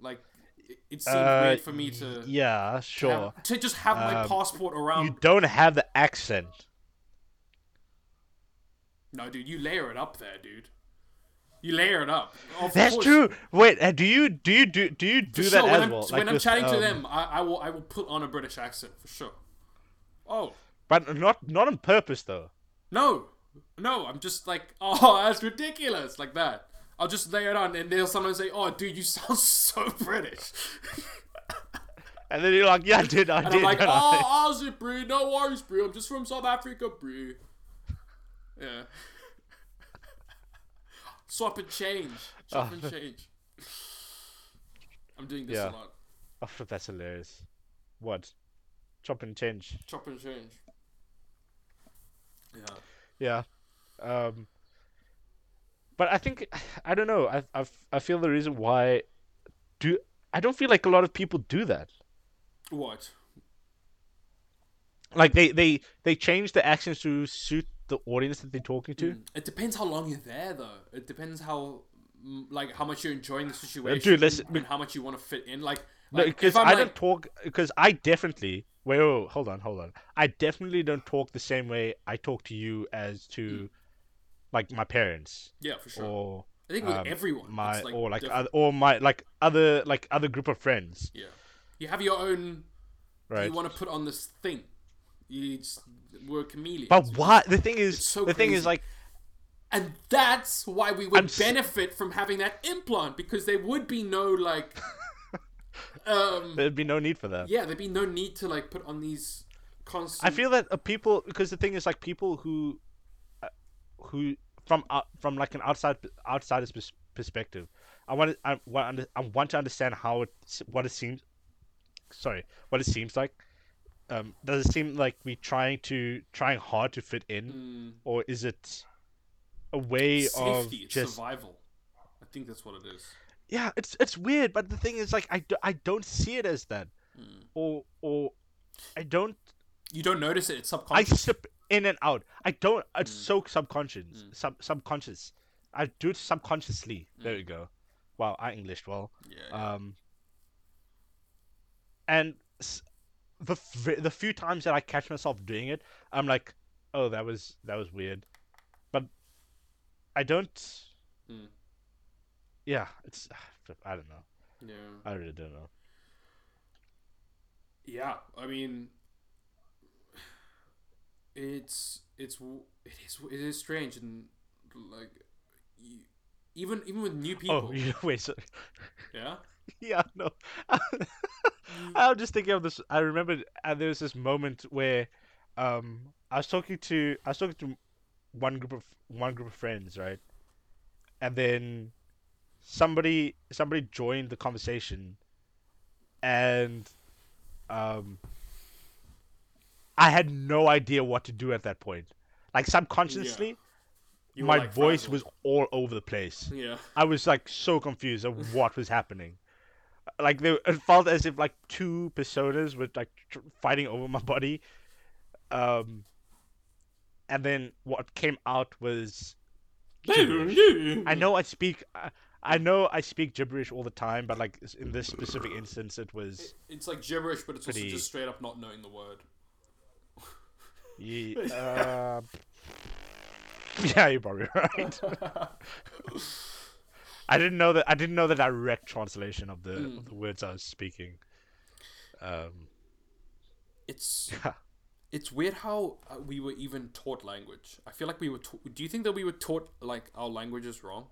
like, it, it seemed Uh, weird for me to Yeah, have- sure. to just have my Um, passport around. You don't have the accent. No, dude, you layer it up there, dude. You layer it up. Of That's course. true. Wait, uh, do you do you do do you do For that sure. as When I'm, well? when Like I'm chatting to um, them, I, I will I will put on a British accent for sure. Oh but not not on purpose though. no, no, I'm just like, oh, that's ridiculous, like that. I'll just lay it on, and they'll sometimes say, "Oh, dude, you sound so British," And then you're like, yeah, dude, I and did. I'm like, I?" "Oh, how's it, bro? No worries, bro. I'm just from South Africa, bro." Yeah. Swap and change. Swap and oh. change. I'm doing this Yeah. a lot. Oh, that's hilarious. What? Chop and change. Chop and change. Yeah. Yeah. Um. But I think I don't know. I I I feel the reason why do I don't feel like a lot of people do that. What? Like they they they change the accents to suit the audience that they're talking to. Mm. It depends how long you're there, though. It depends how, mm, like, how much you're enjoying the situation, dude, listen- and how much you want to fit in. Like, No, like, because I like, don't talk. Because I definitely wait, wait, wait, hold on, hold on. I definitely don't talk the same way I talk to you as to, like my parents yeah, for sure. or I think with um, everyone, my like or like other, or my like other like other group of friends, yeah, you have your own. right? You want to put on this thing. You just, we're chameleons. But why? The thing is, so the thing is like And that's why we would I'm s- benefit from having that implant because there would be no like, um, there'd be no need for that. yeah, there'd be no need to like put on these constant. I feel that uh, people because the thing is like people who uh, who from uh, from like an outside outsider's pers- perspective I want to I want I want to understand how it what it seems sorry what it seems like um does it seem like we trying to trying hard to fit in Mm, or is it a way of safety, it's just survival. I think that's what it is. Yeah it's it's weird but the thing is like I, do, I don't see it as that Mm. or or I don't You don't notice it; it's subconscious. I slip in and out. I don't. It's Mm. so subconscious. Mm. Sub subconscious. I do it subconsciously. There Mm. you go. Wow, I Englished well. yeah, yeah. Um. And s- the f- the few times that I catch myself doing it, I'm like, oh, that was that was weird, but I don't. Yeah, it's. I don't know. yeah. I really don't know. Yeah, I mean, it's it's it is it is strange and like you, even even with new people. Oh, you wait. So, Yeah. yeah, no. I'm just thinking of this. I remember uh, there was this moment where um, I was talking to I was talking to one group of one group of friends, right? And then somebody somebody joined the conversation, and um, I had no idea what to do at that point. Like subconsciously, You my like, voice frazzled. was all over the place. Yeah. I was like so confused of what was happening. Like they, it felt as if like two personas were like tr- fighting over my body. Um, and then what came out was. I know I speak. I, I know I speak gibberish all the time, but like in this specific instance, it was. It's like gibberish, but it's Pretty- also just straight up not knowing the word. Ye- uh, yeah, you're probably right. I didn't know that. I didn't know the direct translation of the, Mm. of the words I was speaking. Um, it's it's weird how uh, we were even taught language. I feel like we were. Ta- do you think that we were taught like our languages wrong?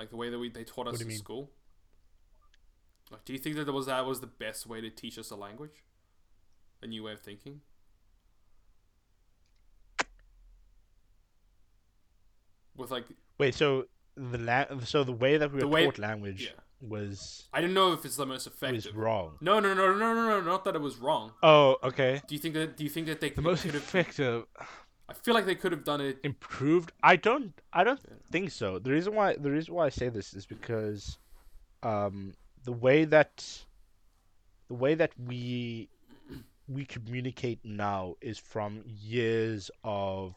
Like the way that we they taught us in mean? school. Like, do you think that that was that was the best way to teach us a language? A new way of thinking. With like, wait, so the la- so the way that we were way- taught language yeah. was I don't know if it's the most effective. was effective. wrong. No, no, no, no, no, no, not that it was wrong. Oh, okay. Do you think that? Do you think that they The most could have? I feel like they could have done it. improved. I don't. I don't Yeah. think so. The reason why the reason why I say this is because, um, the way that the way that we we communicate now is from years of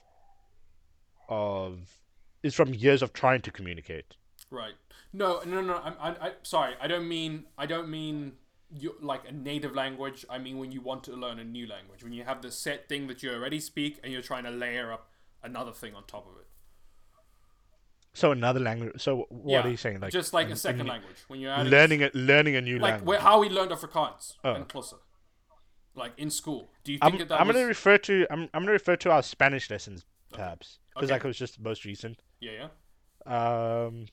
of is from years of trying to communicate. Right. No, no, no. I'm, I, I, sorry. I don't mean. I don't mean you like a native language. I mean when you want to learn a new language. When you have the set thing that you already speak, and you're trying to layer up another thing on top of it. So another language. So what Yeah, are you saying? Like Just like an- a second an- language. When you're learning a learning a new like language. Like how we learned Afrikaans Oh. and Xhosa. Like in school. Do you think I'm, that that I'm was? gonna refer to I'm I'm gonna refer to our Spanish lessons perhaps because Okay. like it was just the most recent. yeah, yeah. Um,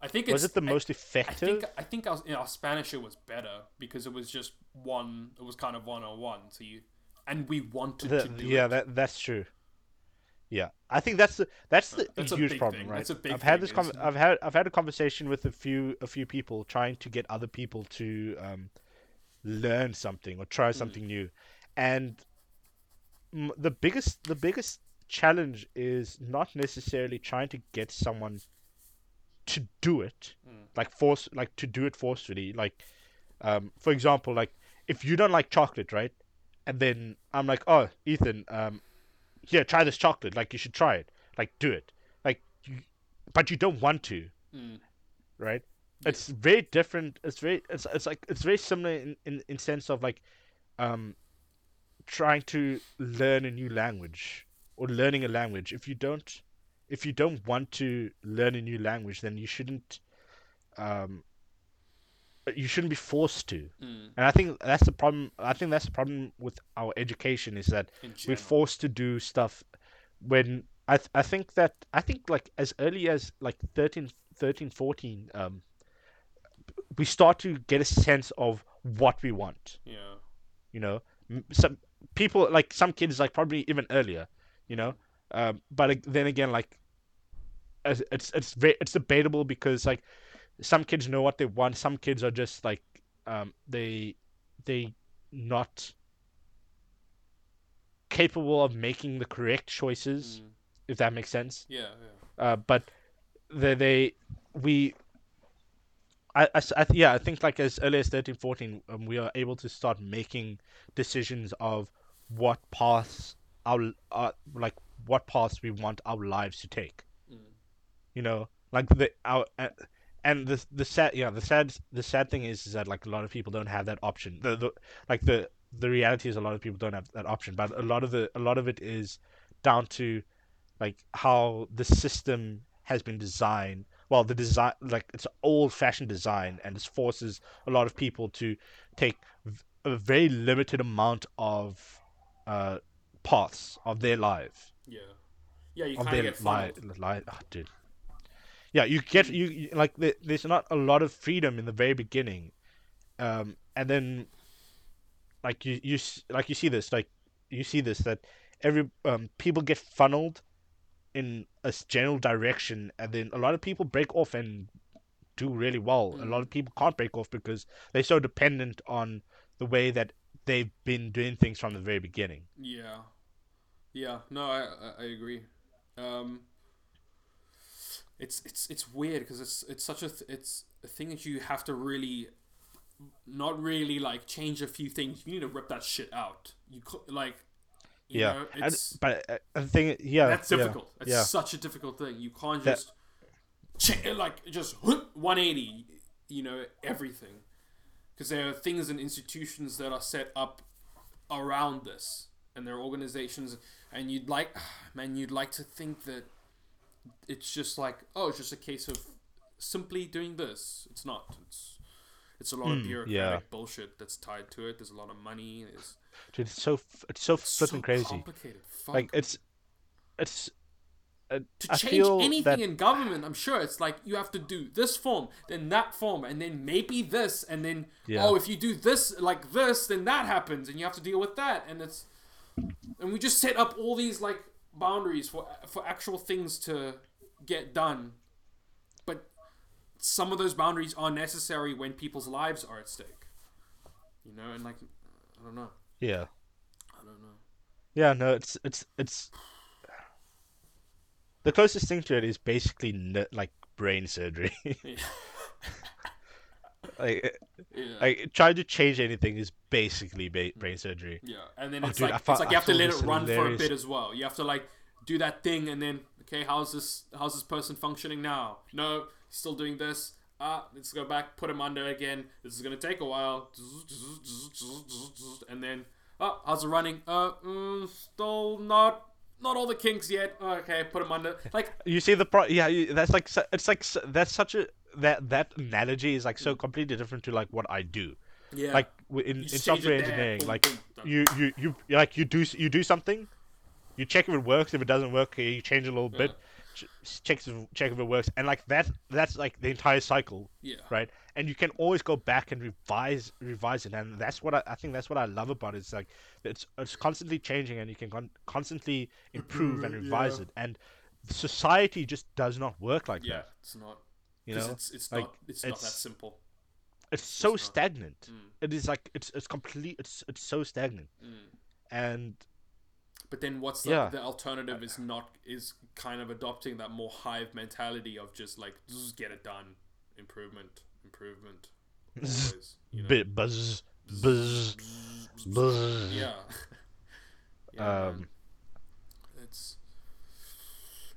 I think was it the I- most I effective? think I think our, our Spanish it was better because it was just one. It was kind of one on one. So you and we wanted The- to do yeah, it. that that's true. Yeah, I think that's the that's the That's a huge problem, thing. right? That's a big I've had this con- I've had I've had a conversation with a few a few people trying to get other people to um, learn something or try something new, and m- the biggest the biggest challenge is not necessarily trying to get someone to do it, Mm. like force like to do it forcefully. Like, um, for example, like if you don't like chocolate, right? And then I'm like, oh, Ethan, um, here, try this chocolate. Like you should try it. Like do it. Like, you, but you don't want to, Mm. right? It's very different. It's very. It's it's like it's very similar in in in sense of like, um, trying to learn a new language or learning a language. If you don't, if you don't want to learn a new language, then you shouldn't. Um, you shouldn't be forced to. Mm. And I think that's the problem. I think that's the problem with our education is that we're forced to do stuff when I th- I think that I think like as early as like 13, 13 14 um we start to get a sense of what we want Yeah. you know some people like some kids like probably even earlier you know um but then again like it's it's very it's debatable because like some kids know what they want some kids are just like um they they not capable of making the correct choices Mm. if that makes sense Yeah. Yeah. uh, but they, they we I, I s- I th- yeah I think like as early as 13 14 um, we are able to start making decisions of what paths our uh, like what paths we want our lives to take. Mm. you know like the our and the the sad yeah the sad the sad thing is, is that like a lot of people don't have that option. The, the like the the reality is a lot of people don't have that option but a lot of the a lot of it is down to like how the system has been designed. Well the design like it's old fashioned design and it forces a lot of people to take a very limited amount of uh paths of their life Yeah. Yeah. You kind of get funneled. oh, dude. Yeah, you get you, you like the, there's not a lot of freedom in the very beginning, um, and then like you you like you see this like you see this that every um people get funneled in a general direction, and then a lot of people break off and do really well. A lot of people can't break off because they're so dependent on the way that they've been doing things from the very beginning. Yeah. Yeah. No, I I, agree. Um. It's it's it's weird because it's it's such a th- it's a thing that you have to really, not really like change a few things. You need to rip that shit out. You co- like. You yeah, Know, it's, but uh, the thing, yeah, that's yeah, difficult. It's yeah. such a difficult thing. You can't That- just cha- like just 180. You know everything, because there are things and institutions that are set up around this, and their organizations, and you'd like, man, you'd like to think that it's just like, oh, it's just a case of simply doing this. It's not. It's it's a lot of Hmm, bureaucratic yeah. bullshit that's tied to it. There's a lot of money. There's Dude, it's so it's so it's flipping so crazy. Like it's it's. Uh, to I change anything that in government, I'm sure it's like you have to do this form, then that form, and then maybe this, and then Yeah. oh, if you do this like this, then that happens, and you have to deal with that, and it's and we just set up all these like boundaries for for actual things to get done, but some of those boundaries are necessary when people's lives are at stake, you know, and like I don't know, yeah I don't know. yeah no it's it's it's. The closest thing to it is basically n- like brain surgery. Like, Yeah. like trying to change anything is basically ba- brain surgery. Yeah, and then Oh, it's dude, like it's like you have to let it run for a bit as well. You have to like do that thing, and then okay, how's this how's this person functioning now? No, he's still doing this. Ah, let's go back, put him under again. This is gonna take a while, and then oh, how's it running? Uh, mm, still not not all the kinks yet. Okay, put him under. Like You see the pro? Yeah, you, that's like it's like that's such a that that analogy is like so mm. completely different to like what I do. yeah, Like in, in just change it software engineering, boom, like you you you like you do you do something, you check if it works. If it doesn't work, you change a little bit, ch- check if, check if it works, and like that that's like the entire cycle, yeah, right? And you can always go back and revise revise it, and that's what I, I think that's what I love about it. It's like it's it's constantly changing, and you can con- constantly improve and mm, revise yeah. it, and society just does not work like yeah. that. It's not. You know, it's it's like, not it's, not that simple. it's so not. stagnant. Mm. It is like it's it's complete. It's it's so stagnant, Mm. and But then what's the, Yeah. the alternative is not is kind of adopting that more hive mentality of just like just get it done, improvement, improvement. Always, you know? bit buzz buzz buzz. Yeah. yeah man. Um, it's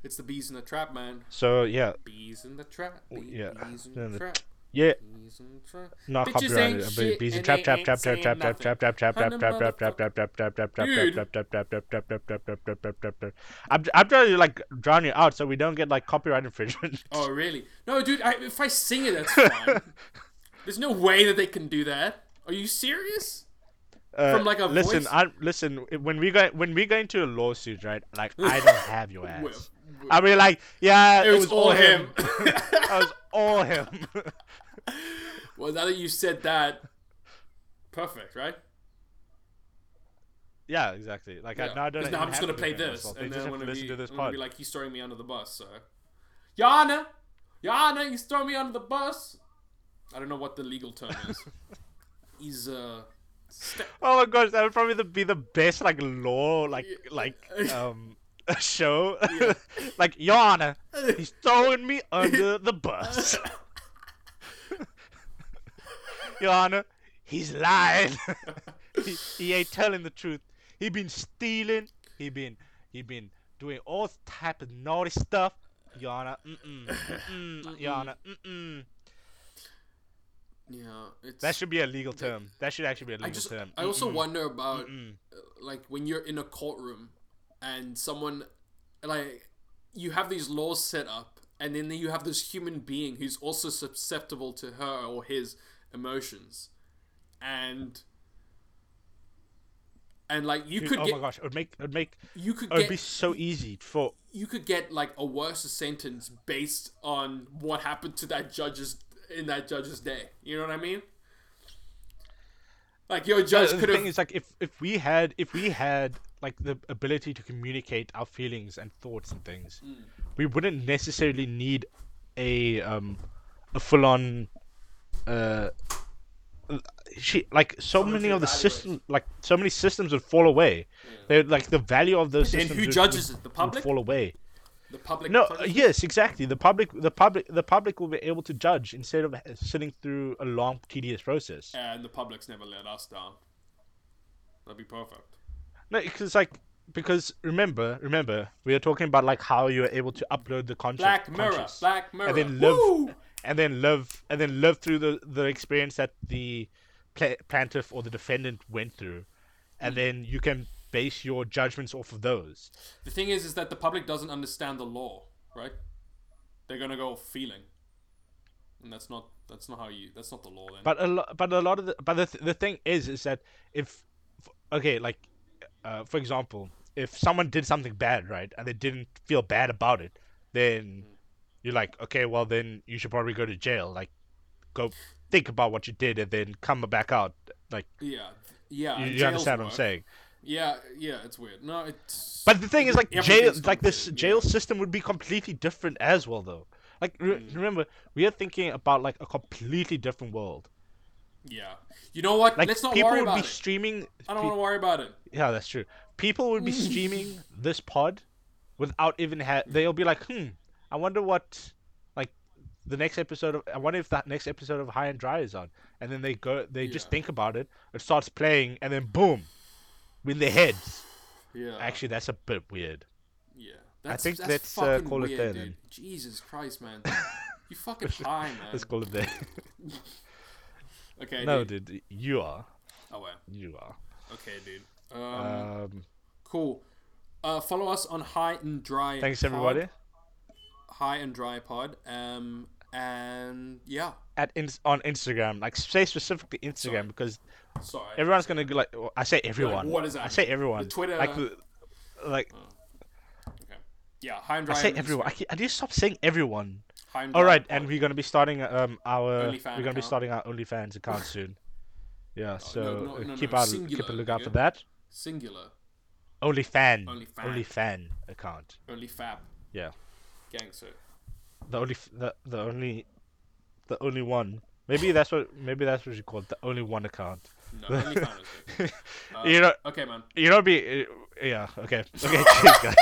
it's the bees in the trap, man. So yeah, Bees in the trap. Bee, yeah. Bees in the the- trap. yeah. Bees in the trap. Not Bitches copyrighted. ain't uh, but shit Bees in and trap they trap ain't trap trap saying trap trap trap trap trap nothing. trap trap trap Honey, trap trap trap trap trap trap Dude. trap trap trap trap trap trap trap trap trap trap trap trap trap. I'm I'm trying to like drown you out so we don't get like copyright infringement. Oh really? No, dude. I, if I sing it, that's fine. There's no way that they can do that. Are you serious? Uh, From, like, a listen, voice- I'm listen. When we go when we go into a lawsuit, right? Like I don't have your ass. I mean, like yeah, It was all him. it was all him. well, now that you said that, perfect, right? yeah, exactly. Like I, Yeah. now I don't. now I'm just gonna to play this, myself. and They then just I'm have gonna, listen be, to this pod. be like, he's throwing me under the bus. So, Yana, Yana, he's throwing me under the bus. I don't know what the legal term is. he's uh, ste- Oh my gosh, that would probably the, be the best like law like like um show. like Your Honor, he's throwing me under the bus. Your Honor, he's lying. he, he ain't telling the truth. He been stealing. He been he been doing all type of naughty stuff. Your Honor, mm-mm, mm-mm, Your Honor, mm-mm. Yeah, it's. That should be a legal term. That should actually be a legal I just, term. I also Mm-mm, wonder about mm-mm. uh, like when you're in a courtroom and someone like you have these laws set up and then you have this human being who's also susceptible to her or his emotions and and like you Dude, could oh get my gosh, it would make it would make you could it would get be so easy for you could get like a worse sentence based on what happened to that judge's in that judge's day. You know what I mean? Like your judge the could have is like if if we had if we had like the ability to communicate our feelings and thoughts and things Mm. we wouldn't necessarily need a um a full on uh she like so Someone many of the systems like so many systems would fall away they like the value of those And systems who judges would- it? The would public? fall away the public. no yes exactly the public the public the public will be able to judge instead of sitting through a long tedious process and the public's never let us down. That'd be perfect. No, because like because remember, remember, we are talking about like how you are able to upload the content, Black Mirror, conscious, Black Mirror. and then live, Woo! and then live, and then live through the the experience that the pla- plaintiff or the defendant went through, and mm. then you can base your judgments off of those. The thing is, is that the public doesn't understand the law, right? They're gonna go feeling, and that's not that's not how you. That's not the law then. But a lot, but a lot of the, but the th- the thing is, is that if, okay, like, uh, for example, if someone did something bad, right, and they didn't feel bad about it, then you're like, okay, well then you should probably go to jail. Like, go think about what you did and then come back out. Like, yeah, yeah. you, you understand what I'm saying? Yeah, yeah. It's weird. No, it's. But the thing is, like, jail, like this complicated, jail system would be completely different as well, though. Like, re- remember, we are thinking about like a completely different world. Yeah. You know what? Like, Let's not people worry would about be it. streaming. I don't pe- want to worry about it. Yeah, that's true. People would be streaming this pod without even ha- they'll be like, hmm, I wonder what like the next episode of I wonder if that next episode of High and Dry is on. And then they go they just think about it, it starts playing, and then boom. In their heads. Yeah. Actually that's a bit weird. Yeah. That's, think that's let's, uh, call it there dude. then. Jesus Christ, man. you fucking high, man. Let's call it there. Okay. no, dude. dude, you are. Oh well. You are. Okay, dude. Um, Um cool. Uh, follow us on High and Dry. thanks Pod. everybody. High and Dry Pod. Um, and yeah. At in- on Instagram, like say specifically Instagram Sorry. because Sorry. everyone's gonna go like I say everyone. what does that I say everyone. The Twitter- like like okay. Yeah. High and I Dry. say everyone. I. I to stop saying everyone. Dry right, and we're gonna be starting um our we're gonna be starting our OnlyFans account soon. Yeah, so no, uh, no, keep no, out singular, keep a lookout for that. singular. OnlyFan, OnlyFan. OnlyFan account. Only Fab. Yeah, Gangster. The only f- the the only the only one. Maybe that's what maybe that's what you call it, the only one account. No, Only Fan is good. You know, Okay, man. you know, be uh, yeah. Okay, okay, cheers, guys.